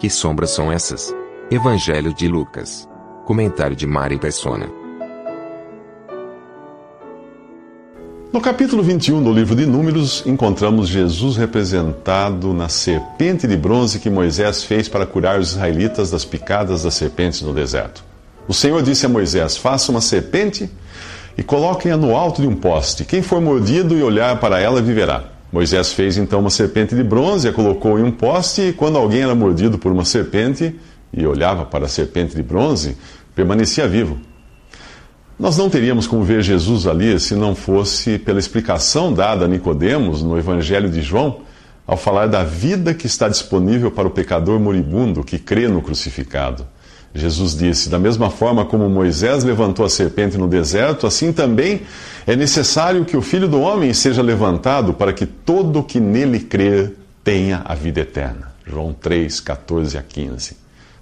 Que sombras são essas? Evangelho de Lucas. Comentário de Mari Persona. No capítulo 21 do livro de Números, encontramos Jesus representado na serpente de bronze que Moisés fez para curar os israelitas das picadas das serpentes no deserto. O Senhor disse a Moisés: Faça uma serpente e coloquem-a no alto de um poste. Quem for mordido e olhar para ela viverá. Moisés fez então uma serpente de bronze, a colocou em um poste, e quando alguém era mordido por uma serpente e olhava para a serpente de bronze, permanecia vivo. Nós não teríamos como ver Jesus ali se não fosse pela explicação dada a Nicodemos no Evangelho de João, ao falar da vida que está disponível para o pecador moribundo que crê no crucificado. Jesus disse: Da mesma forma como Moisés levantou a serpente no deserto, assim também é necessário que o Filho do Homem seja levantado para que todo que nele crer tenha a vida eterna. João 3, 14 a 15.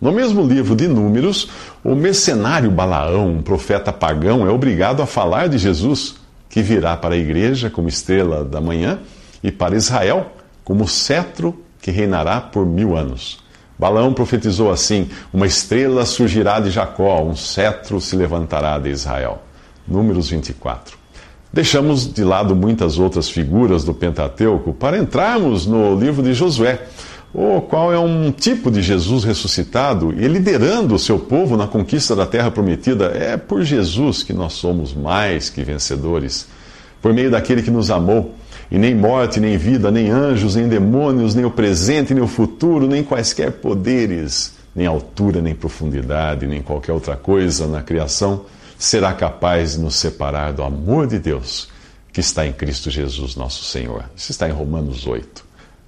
No mesmo livro de Números, o mercenário Balaão, um profeta pagão, é obrigado a falar de Jesus, que virá para a igreja como estrela da manhã e para Israel como cetro que reinará por mil anos. Balaão profetizou assim: Uma estrela surgirá de Jacó, um cetro se levantará de Israel. Números 24. Deixamos de lado muitas outras figuras do Pentateuco para entrarmos no livro de Josué o qual é um tipo de Jesus ressuscitado e liderando o seu povo na conquista da terra prometida. É por Jesus que nós somos mais que vencedores, por meio daquele que nos amou. E nem morte, nem vida, nem anjos, nem demônios, nem o presente, nem o futuro, nem quaisquer poderes, nem altura, nem profundidade, nem qualquer outra coisa na criação será capaz de nos separar do amor de Deus que está em Cristo Jesus, nosso Senhor. Isso está em Romanos 8.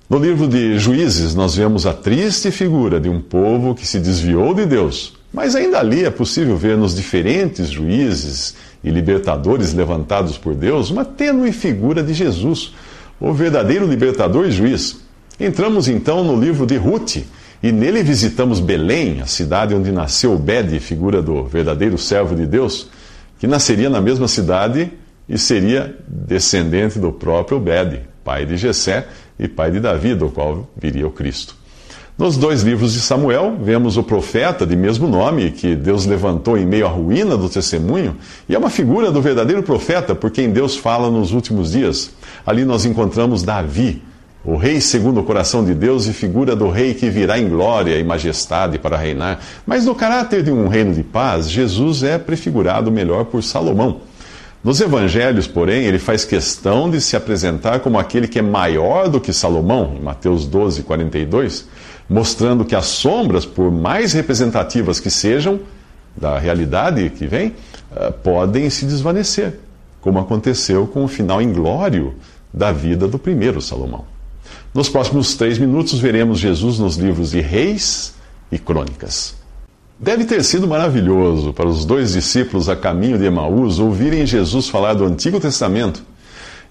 No livro de Juízes, nós vemos a triste figura de um povo que se desviou de Deus. Mas ainda ali é possível ver nos diferentes juízes e libertadores levantados por Deus uma tênue figura de Jesus, o verdadeiro libertador e juiz. Entramos então no livro de Ruth e nele visitamos Belém, a cidade onde nasceu Obed, figura do verdadeiro servo de Deus, que nasceria na mesma cidade e seria descendente do próprio Obed, pai de Jessé, e pai de Davi, do qual viria o Cristo. Nos dois livros de Samuel, vemos o profeta de mesmo nome, que Deus levantou em meio à ruína do testemunho, e é uma figura do verdadeiro profeta por quem Deus fala nos últimos dias. Ali nós encontramos Davi, o rei segundo o coração de Deus e figura do rei que virá em glória e majestade para reinar. Mas no caráter de um reino de paz, Jesus é prefigurado melhor por Salomão. Nos evangelhos, porém, ele faz questão de se apresentar como aquele que é maior do que Salomão, em Mateus 12, 42, mostrando que as sombras, por mais representativas que sejam da realidade que vem, eh, podem se desvanecer, como aconteceu com o final inglório da vida do primeiro Salomão. Nos próximos três minutos, veremos Jesus nos livros de Reis e Crônicas. Deve ter sido maravilhoso para os dois discípulos a caminho de Emaús ouvirem Jesus falar do Antigo Testamento.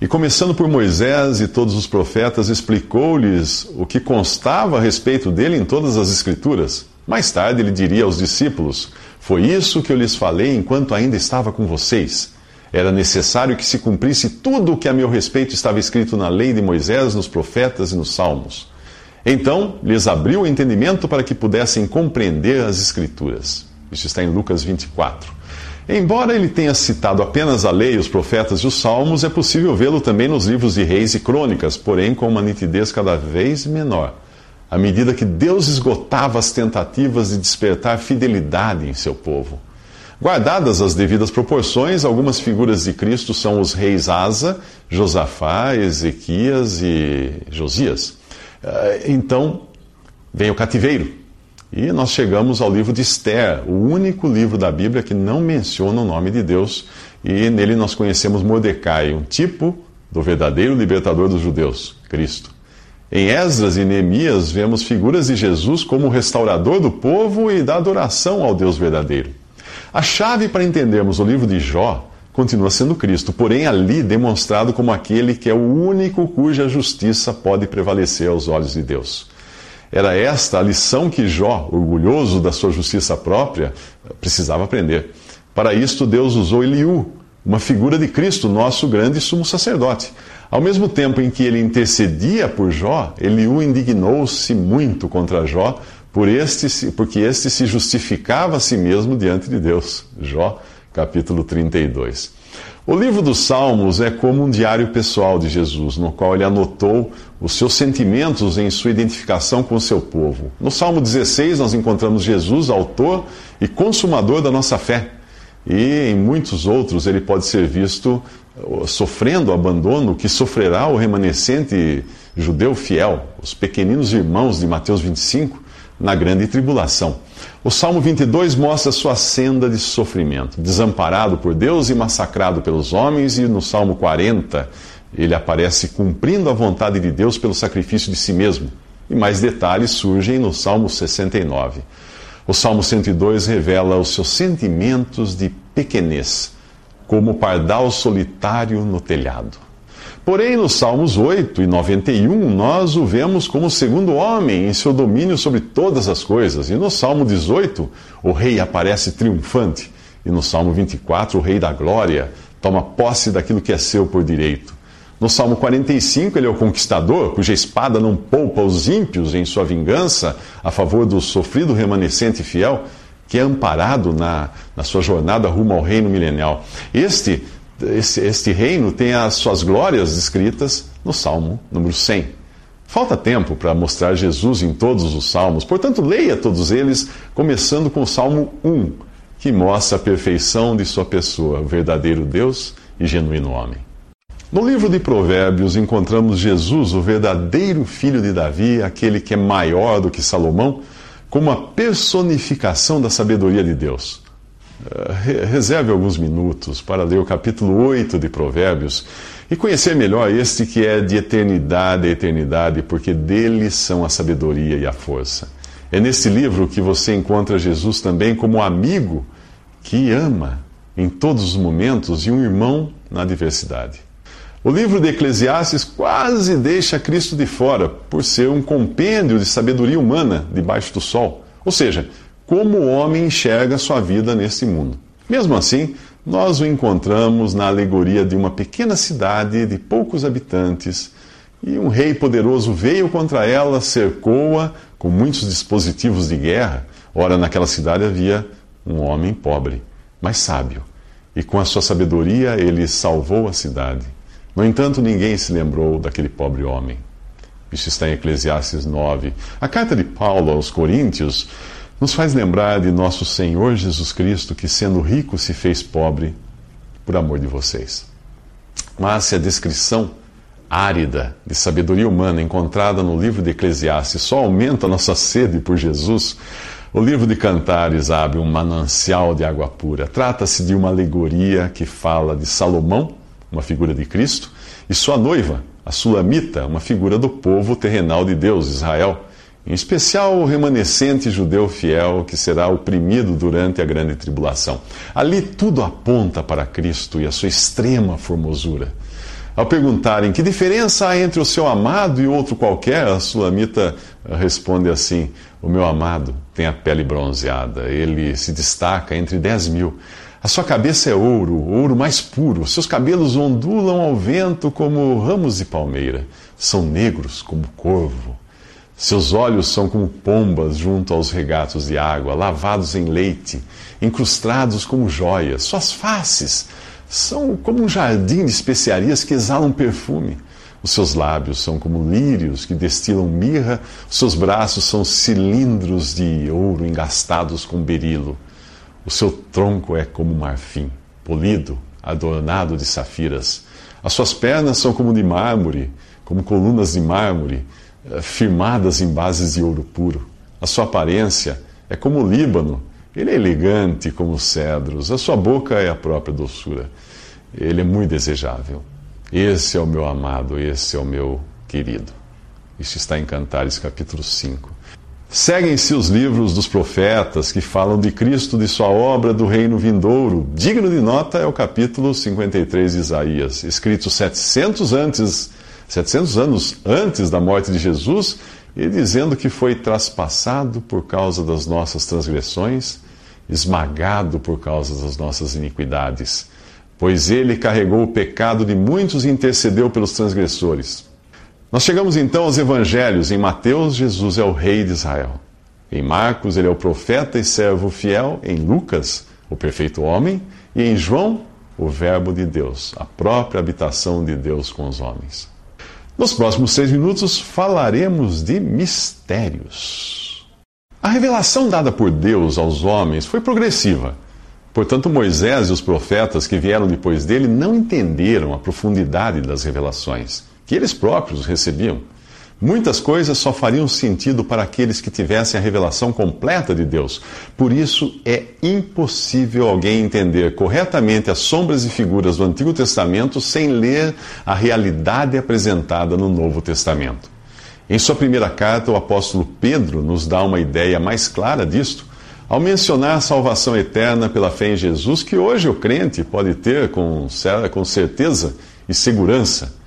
E começando por Moisés e todos os profetas, explicou-lhes o que constava a respeito dele em todas as Escrituras. Mais tarde ele diria aos discípulos: Foi isso que eu lhes falei enquanto ainda estava com vocês. Era necessário que se cumprisse tudo o que a meu respeito estava escrito na lei de Moisés, nos profetas e nos salmos. Então lhes abriu o entendimento para que pudessem compreender as Escrituras. Isso está em Lucas 24. Embora ele tenha citado apenas a lei, os profetas e os salmos, é possível vê-lo também nos livros de reis e crônicas, porém com uma nitidez cada vez menor, à medida que Deus esgotava as tentativas de despertar fidelidade em seu povo. Guardadas as devidas proporções, algumas figuras de Cristo são os reis Asa, Josafá, Ezequias e Josias. Eh, então, vem o cativeiro. E nós chegamos ao livro de Esther, o único livro da Bíblia que não menciona o nome de Deus. E nele nós conhecemos Mordecai, um tipo do verdadeiro libertador dos judeus, Cristo. Em Esdras e Neemias, vemos figuras de Jesus como restaurador do povo e da adoração ao Deus verdadeiro. A chave para entendermos o livro de Jó continua sendo Cristo, porém ali demonstrado como aquele que é o único cuja justiça pode prevalecer aos olhos de Deus. Era esta a lição que Jó, orgulhoso da sua justiça própria, precisava aprender. Para isto, Deus usou Eliú, uma figura de Cristo, nosso grande sumo sacerdote. Ao mesmo tempo em que ele intercedia por Jó, Eliú indignou-se muito contra Jó, por este, porque este se justificava a si mesmo diante de Deus. Jó, capítulo 32. O livro dos Salmos é como um diário pessoal de Jesus, no qual ele anotou os seus sentimentos em sua identificação com o seu povo. No Salmo 16, nós encontramos Jesus, autor e consumador da nossa fé. E em muitos outros ele pode ser visto uh, sofrendo o abandono que sofrerá o remanescente judeu fiel, os pequeninos irmãos de Mateus 25, na grande tribulação. O Salmo 22 mostra sua senda de sofrimento, desamparado por Deus e massacrado pelos homens, e no Salmo 40 ele aparece cumprindo a vontade de Deus pelo sacrifício de si mesmo. E mais detalhes surgem no Salmo 69. O Salmo 102 revela os seus sentimentos de pequenez, como o pardal solitário no telhado. Porém, nos Salmos 8 e 91, nós o vemos como segundo homem em seu domínio sobre todas as coisas. E no Salmo 18, o rei aparece triunfante. E no Salmo 24, o rei da glória toma posse daquilo que é seu por direito. No Salmo 45, ele é o conquistador, cuja espada não poupa os ímpios em sua vingança a favor do sofrido remanescente fiel, que é amparado na, na sua jornada rumo ao reino milenial. Este, este, reino tem as suas glórias descritas no Salmo número 100. Falta tempo para mostrar Jesus em todos os salmos, portanto, leia todos eles, começando com o Salmo 1, que mostra a perfeição de sua pessoa, o verdadeiro Deus e genuíno homem. No livro de Provérbios encontramos Jesus, o verdadeiro filho de Davi, aquele que é maior do que Salomão, como a personificação da sabedoria de Deus. Eh, reserve alguns minutos para ler o capítulo 8 de Provérbios e conhecer melhor este que é de eternidade a eternidade, porque dele são a sabedoria e a força. É neste livro que você encontra Jesus também como amigo que ama em todos os momentos e um irmão na diversidade. O livro de Eclesiastes quase deixa Cristo de fora, por ser um compêndio de sabedoria humana debaixo do sol. Ou seja, como o homem enxerga sua vida nesse mundo. Mesmo assim, nós o encontramos na alegoria de uma pequena cidade de poucos habitantes, e um rei poderoso veio contra ela, cercou-a com muitos dispositivos de guerra. Ora, naquela cidade havia um homem pobre, mas sábio, e com a sua sabedoria ele salvou a cidade. No entanto, ninguém se lembrou daquele pobre homem. Isso está em Eclesiastes 9. A carta de Paulo aos Coríntios nos faz lembrar de nosso Senhor Jesus Cristo, que sendo rico se fez pobre por amor de vocês. Mas se a descrição árida de sabedoria humana encontrada no livro de Eclesiastes só aumenta nossa sede por Jesus, o livro de Cantares abre um manancial de água pura. Trata-se de uma alegoria que fala de Salomão uma figura de Cristo, e sua noiva, a Sulamita, uma figura do povo terrenal de Deus, Israel, em especial o remanescente judeu fiel que será oprimido durante a grande tribulação. Ali tudo aponta para Cristo e a sua extrema formosura. Ao perguntarem que diferença há entre o seu amado e outro qualquer, a Sulamita responde assim: O meu amado tem a pele bronzeada, ele se destaca entre dez mil. A sua cabeça é ouro, ouro mais puro. Seus cabelos ondulam ao vento como ramos de palmeira. São negros como corvo. Seus olhos são como pombas junto aos regatos de água, lavados em leite, incrustados como joias. Suas faces são como um jardim de especiarias que exalam perfume. Os seus lábios são como lírios que destilam mirra. Os seus braços são cilindros de ouro engastados com berilo. O seu tronco é como marfim, polido, adornado de safiras. As suas pernas são como de mármore, como colunas de mármore, firmadas em bases de ouro puro. A sua aparência é como o Líbano, ele é elegante como os cedros, a sua boca é a própria doçura. Ele é muito desejável. Esse é o meu amado, esse é o meu querido. Isso está em Cantares capítulo 5. Seguem-se os livros dos profetas que falam de Cristo, de sua obra, do reino vindouro. Digno de nota é o capítulo 53 de Isaías, escrito 700, antes, 700 anos antes da morte de Jesus, e dizendo que foi traspassado por causa das nossas transgressões, esmagado por causa das nossas iniquidades. Pois ele carregou o pecado de muitos e intercedeu pelos transgressores. Nós chegamos então aos evangelhos. Em Mateus, Jesus é o rei de Israel. Em Marcos, ele é o profeta e servo fiel. Em Lucas, o perfeito homem. E em João, o Verbo de Deus, a própria habitação de Deus com os homens. Nos próximos seis minutos falaremos de mistérios. A revelação dada por Deus aos homens foi progressiva. Portanto, Moisés e os profetas que vieram depois dele não entenderam a profundidade das revelações que eles próprios recebiam. Muitas coisas só fariam sentido para aqueles que tivessem a revelação completa de Deus. Por isso, é impossível alguém entender corretamente as sombras e figuras do Antigo Testamento sem ler a realidade apresentada no Novo Testamento. Em sua primeira carta, o apóstolo Pedro nos dá uma ideia mais clara disto, ao mencionar a salvação eterna pela fé em Jesus, que hoje o crente pode ter com certeza e segurança.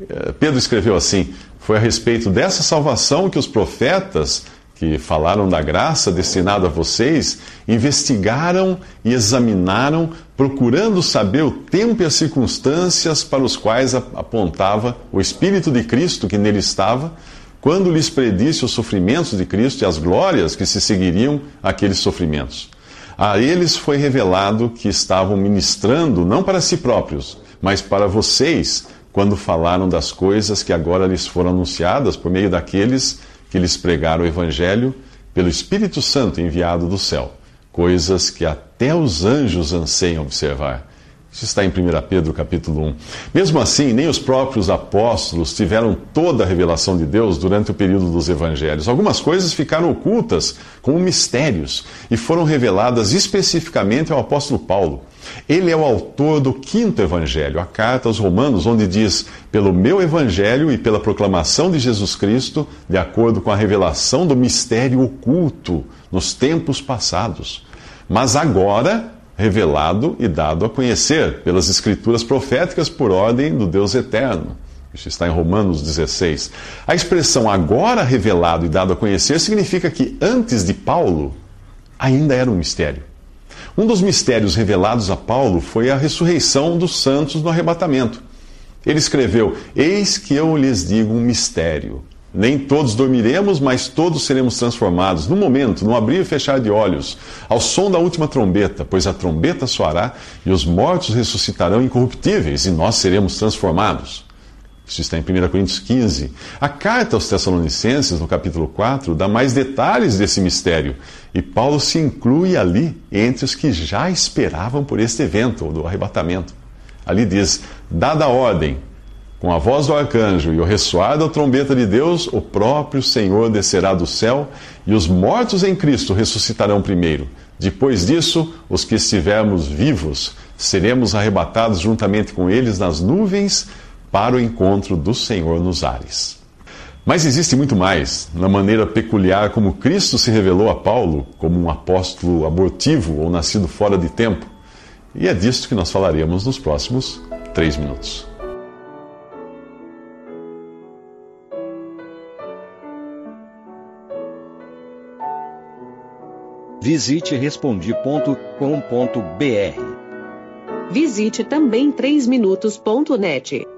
Eh, Pedro escreveu assim: Foi a respeito dessa salvação que os profetas que falaram da graça destinada a vocês investigaram e examinaram, procurando saber o tempo e as circunstâncias para os quais apontava o Espírito de Cristo que nele estava, quando lhes predisse os sofrimentos de Cristo e as glórias que se seguiriam àqueles sofrimentos. A eles foi revelado que estavam ministrando não para si próprios, mas para vocês quando falaram das coisas que agora lhes foram anunciadas por meio daqueles que lhes pregaram o Evangelho pelo Espírito Santo enviado do céu, coisas que até os anjos anseiam observar. Isso está em 1 Pedro capítulo 1. Mesmo assim, nem os próprios apóstolos tiveram toda a revelação de Deus durante o período dos evangelhos. Algumas coisas ficaram ocultas como mistérios e foram reveladas especificamente ao apóstolo Paulo. Ele é o autor do quinto evangelho, a carta aos Romanos, onde diz: Pelo meu evangelho e pela proclamação de Jesus Cristo, de acordo com a revelação do mistério oculto nos tempos passados. Mas agora revelado e dado a conhecer pelas escrituras proféticas por ordem do Deus eterno. Isso está em Romanos 16. A expressão agora revelado e dado a conhecer significa que antes de Paulo ainda era um mistério. Um dos mistérios revelados a Paulo foi a ressurreição dos santos no arrebatamento. Ele escreveu: Eis que eu lhes digo um mistério. Nem todos dormiremos, mas todos seremos transformados, no momento, no abrir e fechar de olhos, ao som da última trombeta, pois a trombeta soará e os mortos ressuscitarão incorruptíveis e nós seremos transformados. Isso está em 1 Coríntios 15. A carta aos Tessalonicenses, no capítulo 4, dá mais detalhes desse mistério. E Paulo se inclui ali entre os que já esperavam por este evento, do arrebatamento. Ali diz: Dada a ordem, com a voz do arcanjo e o ressoar da trombeta de Deus, o próprio Senhor descerá do céu e os mortos em Cristo ressuscitarão primeiro. Depois disso, os que estivermos vivos seremos arrebatados juntamente com eles nas nuvens para o encontro do Senhor nos ares. Mas existe muito mais na maneira peculiar como Cristo se revelou a Paulo como um apóstolo abortivo ou nascido fora de tempo. E é disto que nós falaremos nos próximos três minutos. Visite respondi.com.br. Visite também 3minutos.net.